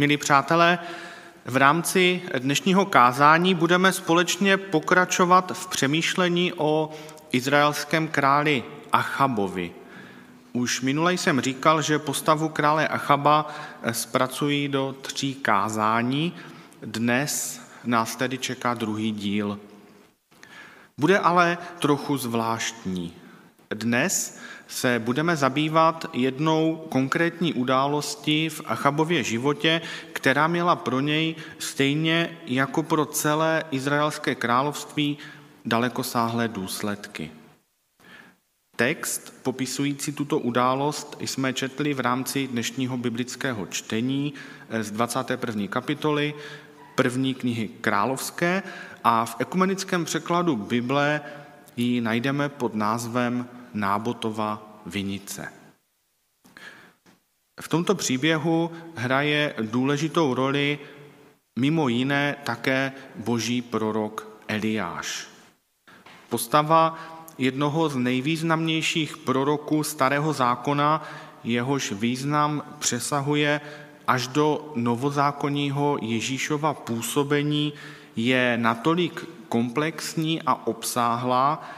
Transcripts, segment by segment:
Milí přátelé, v rámci dnešního kázání budeme společně pokračovat v přemýšlení o izraelském králi Achabovi. Už minule jsem říkal, že postavu krále Achaba zpracují do tří kázání. Dnes nás tedy čeká druhý díl. Bude ale trochu zvláštní. Dnes se budeme zabývat jednou konkrétní událostí v Achabově životě, která měla pro něj stejně jako pro celé izraelské království dalekosáhlé důsledky. Text popisující tuto událost jsme četli v rámci dnešního biblického čtení z 21. kapitoly první knihy královské a v ekumenickém překladu Bible ji najdeme pod názvem Nábotova vinice. V tomto příběhu hraje důležitou roli mimo jiné také boží prorok Eliáš. Postava jednoho z nejvýznamnějších proroků starého zákona, jehož význam přesahuje až do novozákonního Ježíšova působení, je natolik komplexní a obsáhlá,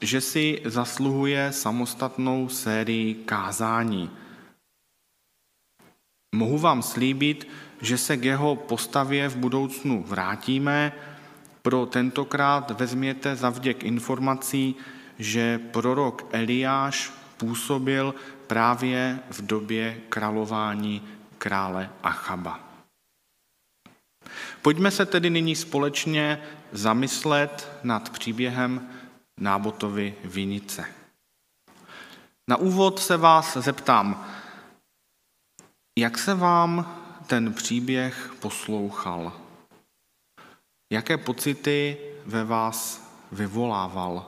že si zasluhuje samostatnou sérii kázání. Mohu vám slíbit, že se k jeho postavě v budoucnu vrátíme. Pro tentokrát vezměte za vděk informací, že prorok Eliáš působil právě v době králování krále Achaba. Pojďme se tedy nyní společně zamyslet nad příběhem Nábotovy vinice. Na úvod se vás zeptám, jak se vám ten příběh poslouchal? Jaké pocity ve vás vyvolával?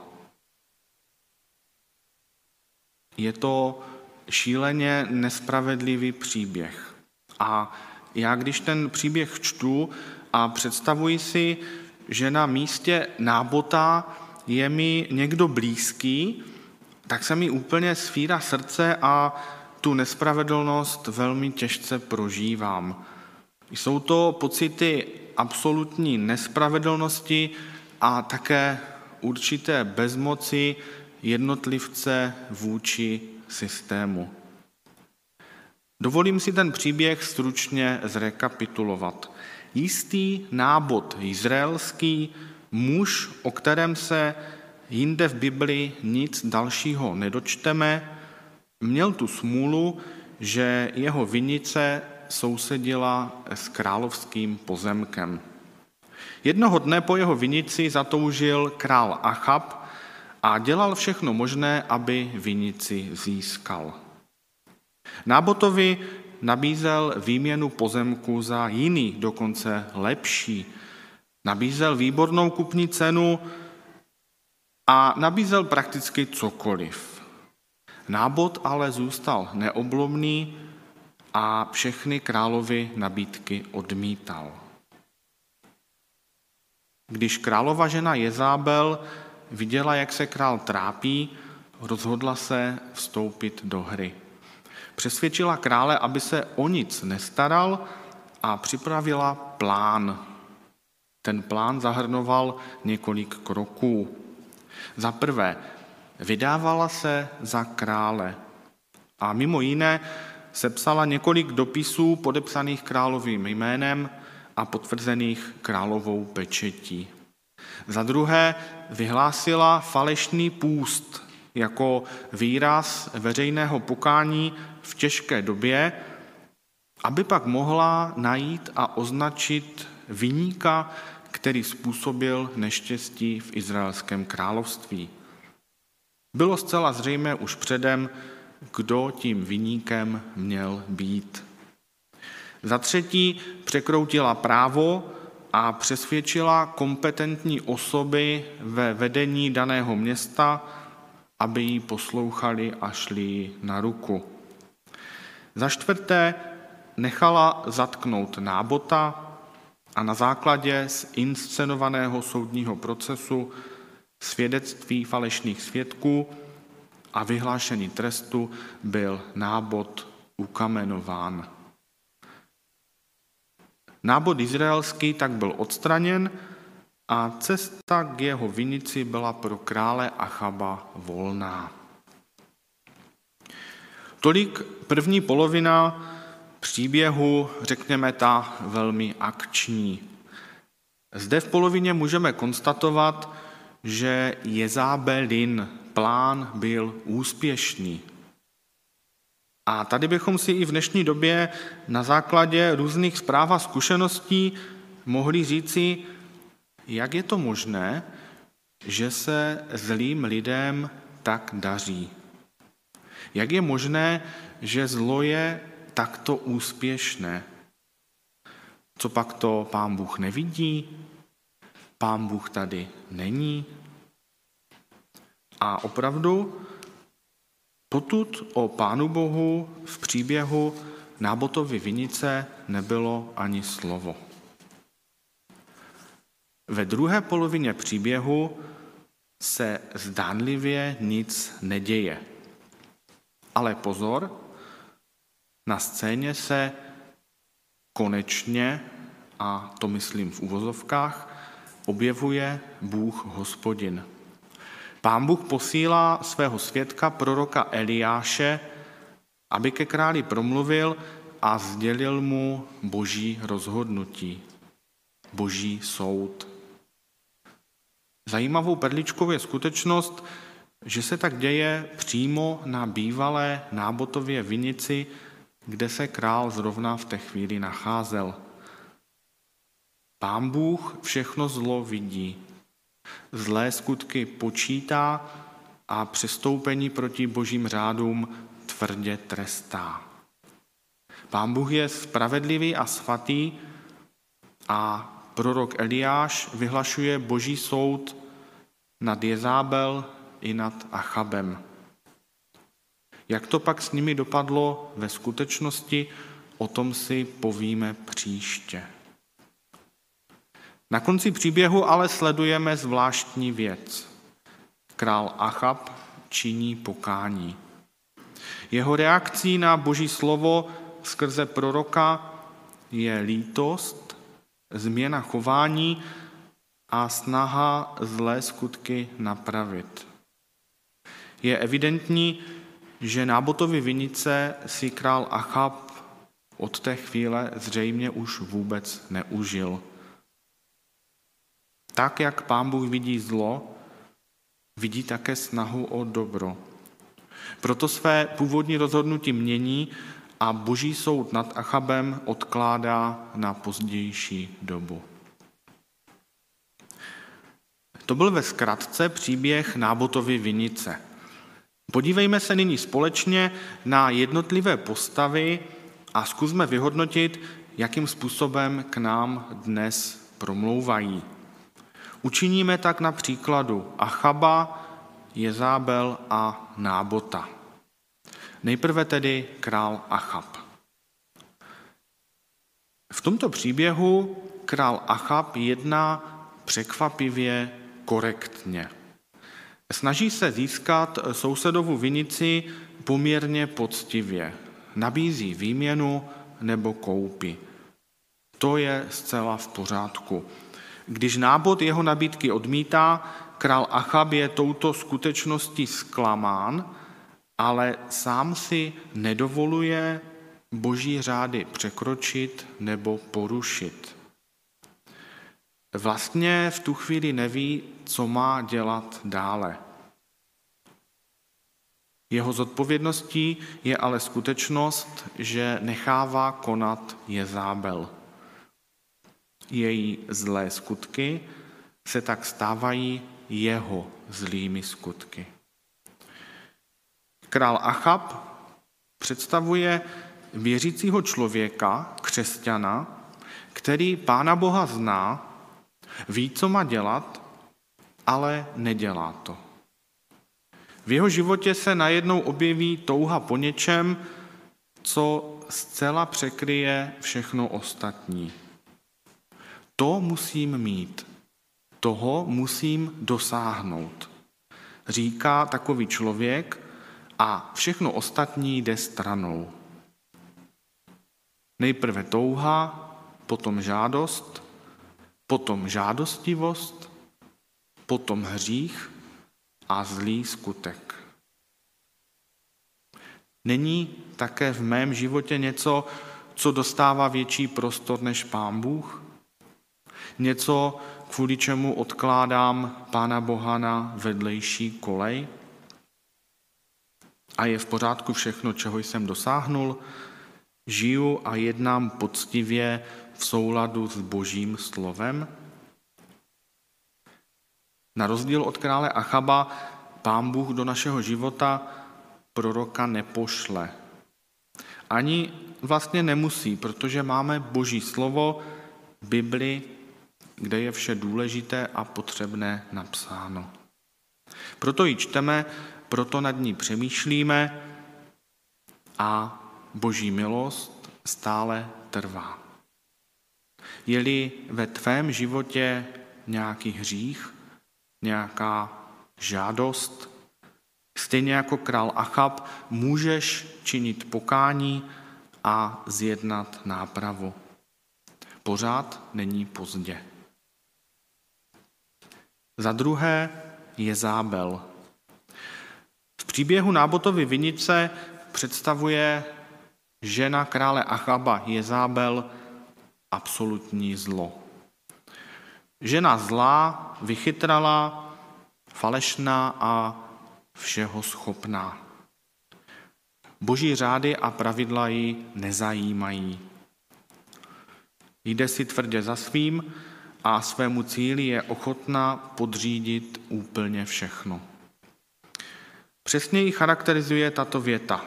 Je to šíleně nespravedlivý příběh. A já, když ten příběh čtu a představuji si, že na místě nábota je mi někdo blízký, tak se mi úplně svíra srdce a tu nespravedlnost velmi těžce prožívám. Jsou to pocity absolutní nespravedlnosti a také určité bezmoci jednotlivce vůči systému. Dovolím si ten příběh stručně zrekapitulovat. Jistý nábod izraelský Muž, o kterém se jinde v Bibli nic dalšího nedočteme, měl tu smůlu, že jeho vinice sousedila s královským pozemkem. Jednoho dne po jeho vinici zatoužil král Achab a dělal všechno možné, aby vinici získal. Nábotovi nabízel výměnu pozemku za jiný, dokonce lepší Nabízel výbornou kupní cenu a nabízel prakticky cokoliv. Nábod ale zůstal neoblomný a všechny královy nabídky odmítal. Když králova žena Jezábel viděla, jak se král trápí, rozhodla se vstoupit do hry. Přesvědčila krále, aby se o nic nestaral a připravila plán, ten plán zahrnoval několik kroků. Za prvé, vydávala se za krále a mimo jiné sepsala několik dopisů podepsaných královým jménem a potvrzených královou pečetí. Za druhé, vyhlásila falešný půst jako výraz veřejného pokání v těžké době, aby pak mohla najít a označit vyníka, který způsobil neštěstí v izraelském království. Bylo zcela zřejmé už předem, kdo tím vyníkem měl být. Za třetí překroutila právo a přesvědčila kompetentní osoby ve vedení daného města, aby jí poslouchali a šli na ruku. Za čtvrté nechala zatknout nábota, a na základě inscenovaného soudního procesu, svědectví falešných svědků a vyhlášení trestu byl nábod ukamenován. Nábod izraelský tak byl odstraněn a cesta k jeho vinici byla pro krále Achaba volná. Tolik první polovina příběhu, řekněme ta velmi akční. Zde v polovině můžeme konstatovat, že Jezábelin plán byl úspěšný. A tady bychom si i v dnešní době na základě různých zpráv a zkušeností mohli říci, jak je to možné, že se zlým lidem tak daří. Jak je možné, že zlo je takto úspěšné? Co pak to pán Bůh nevidí? Pán Bůh tady není? A opravdu potud o Pánu Bohu v příběhu Nábotovy vinice nebylo ani slovo. Ve druhé polovině příběhu se zdánlivě nic neděje. Ale pozor, na scéně se konečně, a to myslím v uvozovkách, objevuje Bůh hospodin. Pán Bůh posílá svého svědka, proroka Eliáše, aby ke králi promluvil a sdělil mu boží rozhodnutí, boží soud. Zajímavou perličkou je skutečnost, že se tak děje přímo na bývalé nábotově vinici, kde se král zrovna v té chvíli nacházel. Pán Bůh všechno zlo vidí, zlé skutky počítá a přestoupení proti božím řádům tvrdě trestá. Pán Bůh je spravedlivý a svatý a prorok Eliáš vyhlašuje boží soud nad Jezábel i nad Achabem. Jak to pak s nimi dopadlo ve skutečnosti, o tom si povíme příště. Na konci příběhu ale sledujeme zvláštní věc. Král Achab činí pokání. Jeho reakcí na boží slovo skrze proroka je lítost, změna chování a snaha zlé skutky napravit. Je evidentní, že nábotovi vinice si král Achab od té chvíle zřejmě už vůbec neužil. Tak, jak pán Bůh vidí zlo, vidí také snahu o dobro. Proto své původní rozhodnutí mění a boží soud nad Achabem odkládá na pozdější dobu. To byl ve zkratce příběh Nábotovy vinice. Podívejme se nyní společně na jednotlivé postavy a zkusme vyhodnotit, jakým způsobem k nám dnes promlouvají. Učiníme tak na příkladu Achaba, Jezábel a Nábota. Nejprve tedy král Achab. V tomto příběhu král Achab jedná překvapivě korektně. Snaží se získat sousedovu vinici poměrně poctivě. Nabízí výměnu nebo koupy. To je zcela v pořádku. Když nábod jeho nabídky odmítá, král Achab je touto skutečností zklamán, ale sám si nedovoluje boží řády překročit nebo porušit. Vlastně v tu chvíli neví, co má dělat dále. Jeho zodpovědností je ale skutečnost, že nechává konat Jezábel. Její zlé skutky se tak stávají jeho zlými skutky. Král Achab představuje věřícího člověka, křesťana, který Pána Boha zná, ví, co má dělat, ale nedělá to. V jeho životě se najednou objeví touha po něčem, co zcela překryje všechno ostatní. To musím mít, toho musím dosáhnout. Říká takový člověk a všechno ostatní jde stranou. Nejprve touha, potom žádost, potom žádostivost, potom hřích a zlý skutek. Není také v mém životě něco, co dostává větší prostor než Pán Bůh? Něco, kvůli čemu odkládám Pána Boha na vedlejší kolej? A je v pořádku všechno, čeho jsem dosáhnul? Žiju a jednám poctivě v souladu s Božím slovem? Na rozdíl od krále Achaba, Pán Bůh do našeho života proroka nepošle. Ani vlastně nemusí, protože máme Boží slovo, Bibli, kde je vše důležité a potřebné napsáno. Proto ji čteme, proto nad ní přemýšlíme a Boží milost stále trvá. Je-li ve tvém životě nějaký hřích, nějaká žádost, stejně jako král Achab, můžeš činit pokání a zjednat nápravu. Pořád není pozdě. Za druhé je zábel. V příběhu Nábotovy vinice představuje žena krále Achaba Jezábel absolutní zlo. Žena zlá, vychytrala, falešná a všeho schopná. Boží řády a pravidla ji nezajímají. Jde si tvrdě za svým a svému cíli je ochotná podřídit úplně všechno. Přesně ji charakterizuje tato věta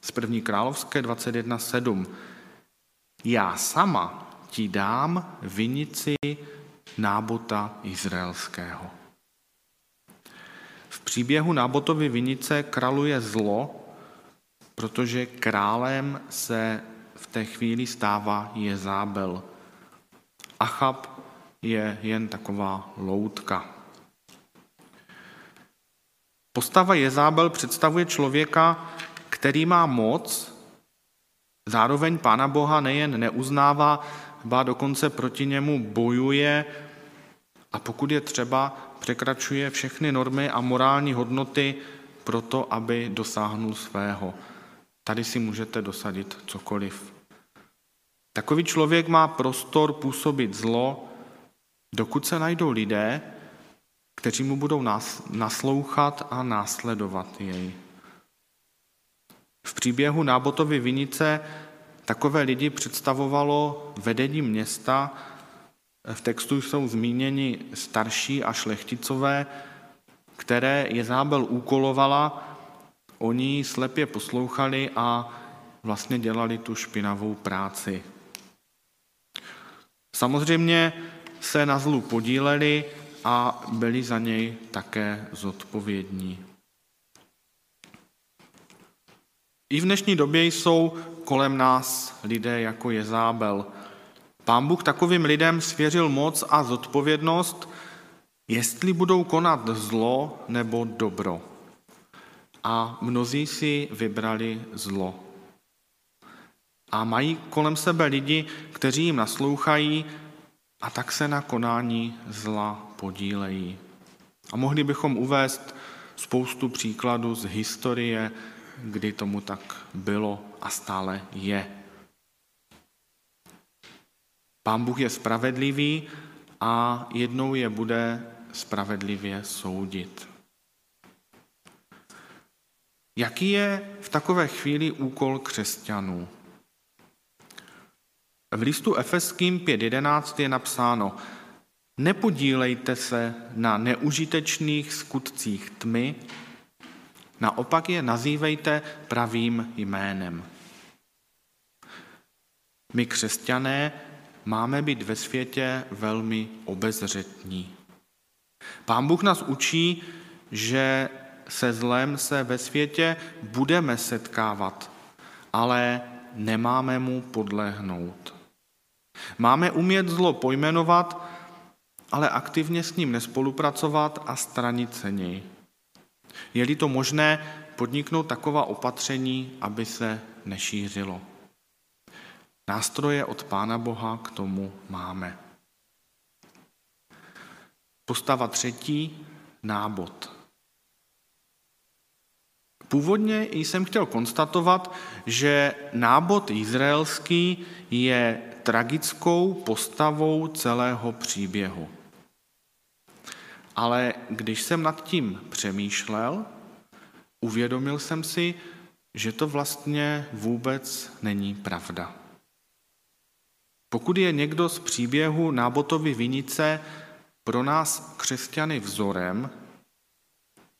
z první královské 21.7. Já sama ti dám vinici nábota izraelského. V příběhu nábotovy vinice kraluje zlo, protože králem se v té chvíli stává Jezábel. Achab je jen taková loutka. Postava Jezábel představuje člověka, který má moc, zároveň Pána Boha nejen neuznává, ba dokonce proti němu bojuje a pokud je třeba, překračuje všechny normy a morální hodnoty proto, aby dosáhnul svého. Tady si můžete dosadit cokoliv. Takový člověk má prostor působit zlo, dokud se najdou lidé, kteří mu budou naslouchat a následovat jej. V příběhu Nábotovy vinice takové lidi představovalo vedení města. V textu jsou zmíněni starší a šlechticové, které Jezábel úkolovala, oni slepě poslouchali a vlastně dělali tu špinavou práci. Samozřejmě se na zlu podíleli a byli za něj také zodpovědní. I v dnešní době jsou kolem nás lidé jako Jezábel. Pán Bůh takovým lidem svěřil moc a zodpovědnost, jestli budou konat zlo nebo dobro. A mnozí si vybrali zlo. A mají kolem sebe lidi, kteří jim naslouchají a tak se na konání zla podílejí. A mohli bychom uvést spoustu příkladů z historie, kdy tomu tak bylo a stále je. Pán Bůh je spravedlivý a jednou je bude spravedlivě soudit. Jaký je v takové chvíli úkol křesťanů? V listu Efeským 5.11 je napsáno Nepodílejte se na neužitečných skutcích tmy, naopak je nazývejte pravým jménem. My křesťané máme být ve světě velmi obezřetní. Pán Bůh nás učí, že se zlem se ve světě budeme setkávat, ale nemáme mu podlehnout. Máme umět zlo pojmenovat, ale aktivně s ním nespolupracovat a stranit se něj. Je-li to možné, podniknout taková opatření, aby se nešířilo. Nástroje od Pána Boha k tomu máme. Postava třetí, nábod. Původně jsem chtěl konstatovat, že nábod izraelský je tragickou postavou celého příběhu. Ale když jsem nad tím přemýšlel, uvědomil jsem si, že to vlastně vůbec není pravda. Pokud je někdo z příběhu Nábotovy vinice pro nás křesťany vzorem,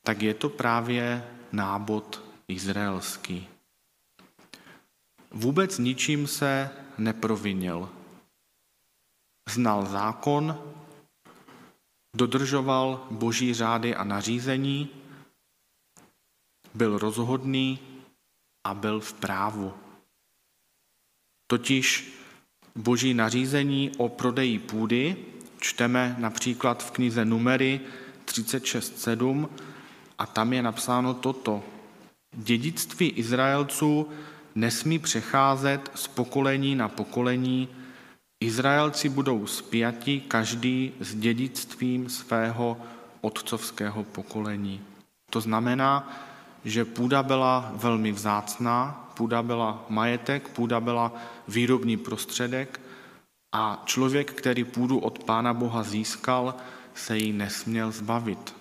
tak je to právě nábod izraelský. Vůbec ničím se neprovinil. Znal zákon, dodržoval boží řády a nařízení, byl rozhodný a byl v právu. Totiž boží nařízení o prodeji půdy čteme například v knize Numery 36.7 a tam je napsáno toto. Dědictví Izraelců nesmí přecházet z pokolení na pokolení. Izraelci budou spjati každý s dědictvím svého otcovského pokolení. To znamená, že půda byla velmi vzácná, půda byla majetek, půda byla výrobní prostředek a člověk, který půdu od Pána Boha získal, se jí nesměl zbavit.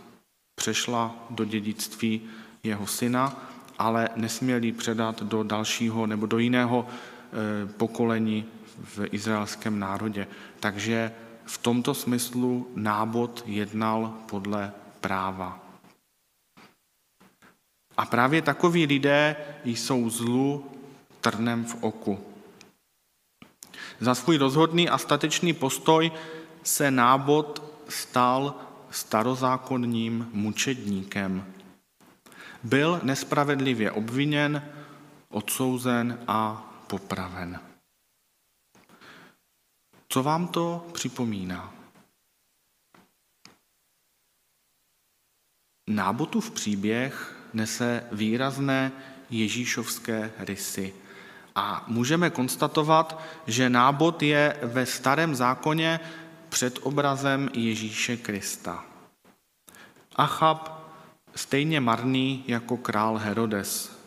Přešla do dědictví jeho syna, ale nesměl ji předat do dalšího nebo do jiného eh, pokolení v izraelském národě. Takže v tomto smyslu nábod jednal podle práva. A právě takoví lidé jsou zlu trnem v oku. Za svůj rozhodný a statečný postoj se nábod stal starozákonním mučedníkem. Byl nespravedlivě obviněn, odsouzen a popraven. Co vám to připomíná? Nábotův příběh nese výrazné ježíšovské rysy. A můžeme konstatovat, že nábot je ve starém zákoně před obrazem Ježíše Krista. Achab stejně marný jako král Herodes.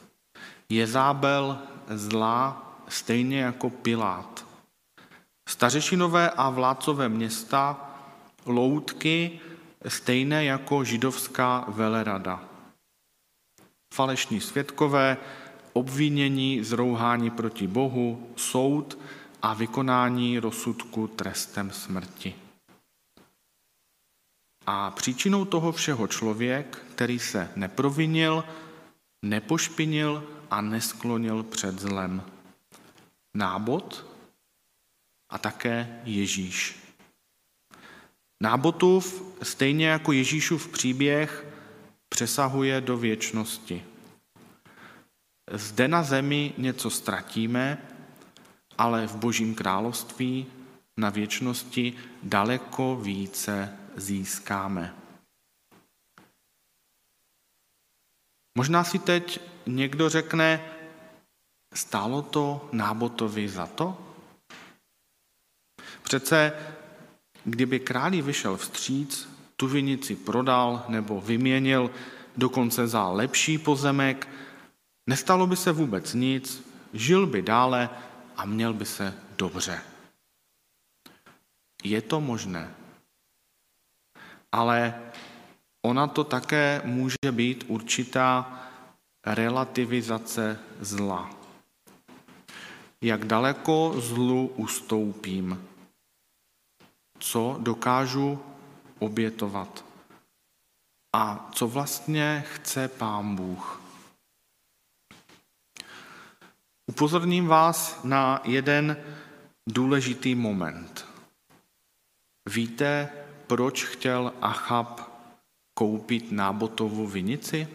Jezábel zlá stejně jako Pilát. Stařešinové a vládcové města, loutky stejné jako židovská velerada. Falešní svědkové, obvinění zrouhání proti Bohu, soud a vykonání rozsudku trestem smrti. A příčinou toho všeho člověk, který se neprovinil, nepošpinil a nesklonil před zlem. Nábot a také Ježíš. Nábotův, stejně jako Ježíšův příběh, přesahuje do věčnosti. Zde na zemi něco ztratíme, ale v Božím království na věčnosti daleko více získáme. Možná si teď někdo řekne, stálo to nábotovi za to? Přece, kdyby králi vyšel vstříc, tu vinici prodal nebo vyměnil dokonce za lepší pozemek, nestalo by se vůbec nic, žil by dále a měl by se dobře. Je to možné ale ona to také může být určitá relativizace zla. Jak daleko zlu ustoupím? Co dokážu obětovat? A co vlastně chce Pán Bůh? Upozorním vás na jeden důležitý moment. Víte, proč chtěl Achab koupit Nábotovu vinici?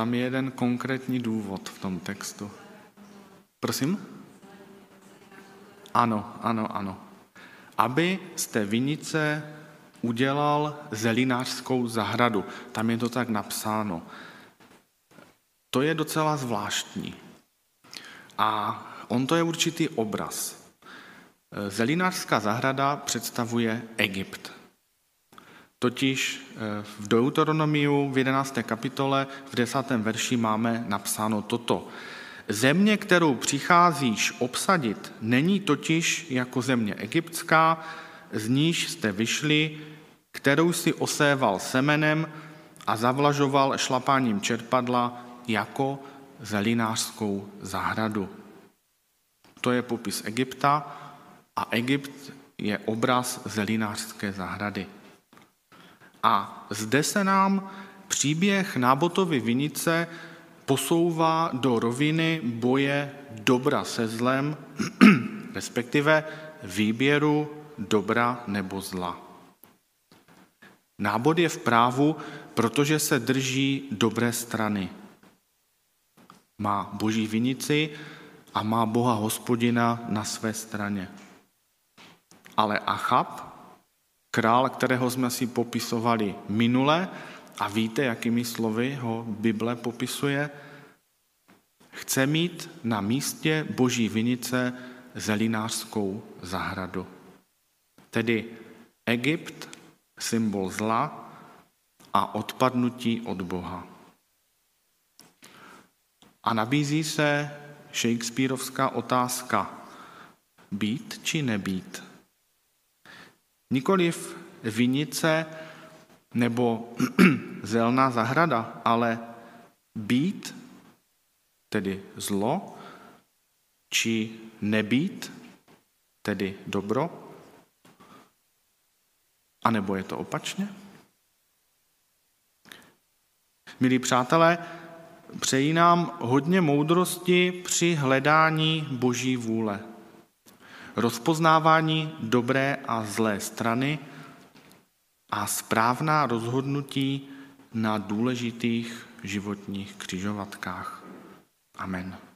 Tam je jeden konkrétní důvod v tom textu. Prosím? Ano, ano, ano. Aby z té vinice udělal zelinářskou zahradu. Tam je to tak napsáno. To je docela zvláštní. A on to je určitý obraz. Zelinářská zahrada představuje Egypt. Totiž eh, v Deuteronomiu v 11. kapitole v 10. verši máme napsáno toto. Země, kterou přicházíš obsadit, není totiž jako země egyptská, z níž jste vyšli, kterou si oséval semenem a zavlažoval šlapáním čerpadla jako zelinářskou zahradu. To je popis Egypta a Egypt je obraz zelinářské zahrady. A zde se nám příběh Nábotovy vinice posouvá do roviny boje dobra se zlem, respektive výběru dobra nebo zla. Nábod je v právu, protože se drží dobré strany. Má boží vinici a má Boha hospodina na své straně. Ale Achab, král, kterého jsme si popisovali minule, a víte, jakými slovy ho Bible popisuje, chce mít na místě boží vinice zelinářskou zahradu. Tedy Egypt, symbol zla a odpadnutí od Boha. A nabízí se Shakespeareovská otázka. Být či nebýt? Nikoliv vinice nebo zelná zahrada, ale být, tedy zlo, či nebýt, tedy dobro? A nebo je to opačně? Milí přátelé, přejí nám hodně moudrosti při hledání Boží vůle, rozpoznávání dobré a zlé strany a správná rozhodnutí na důležitých životních křižovatkách. Amen.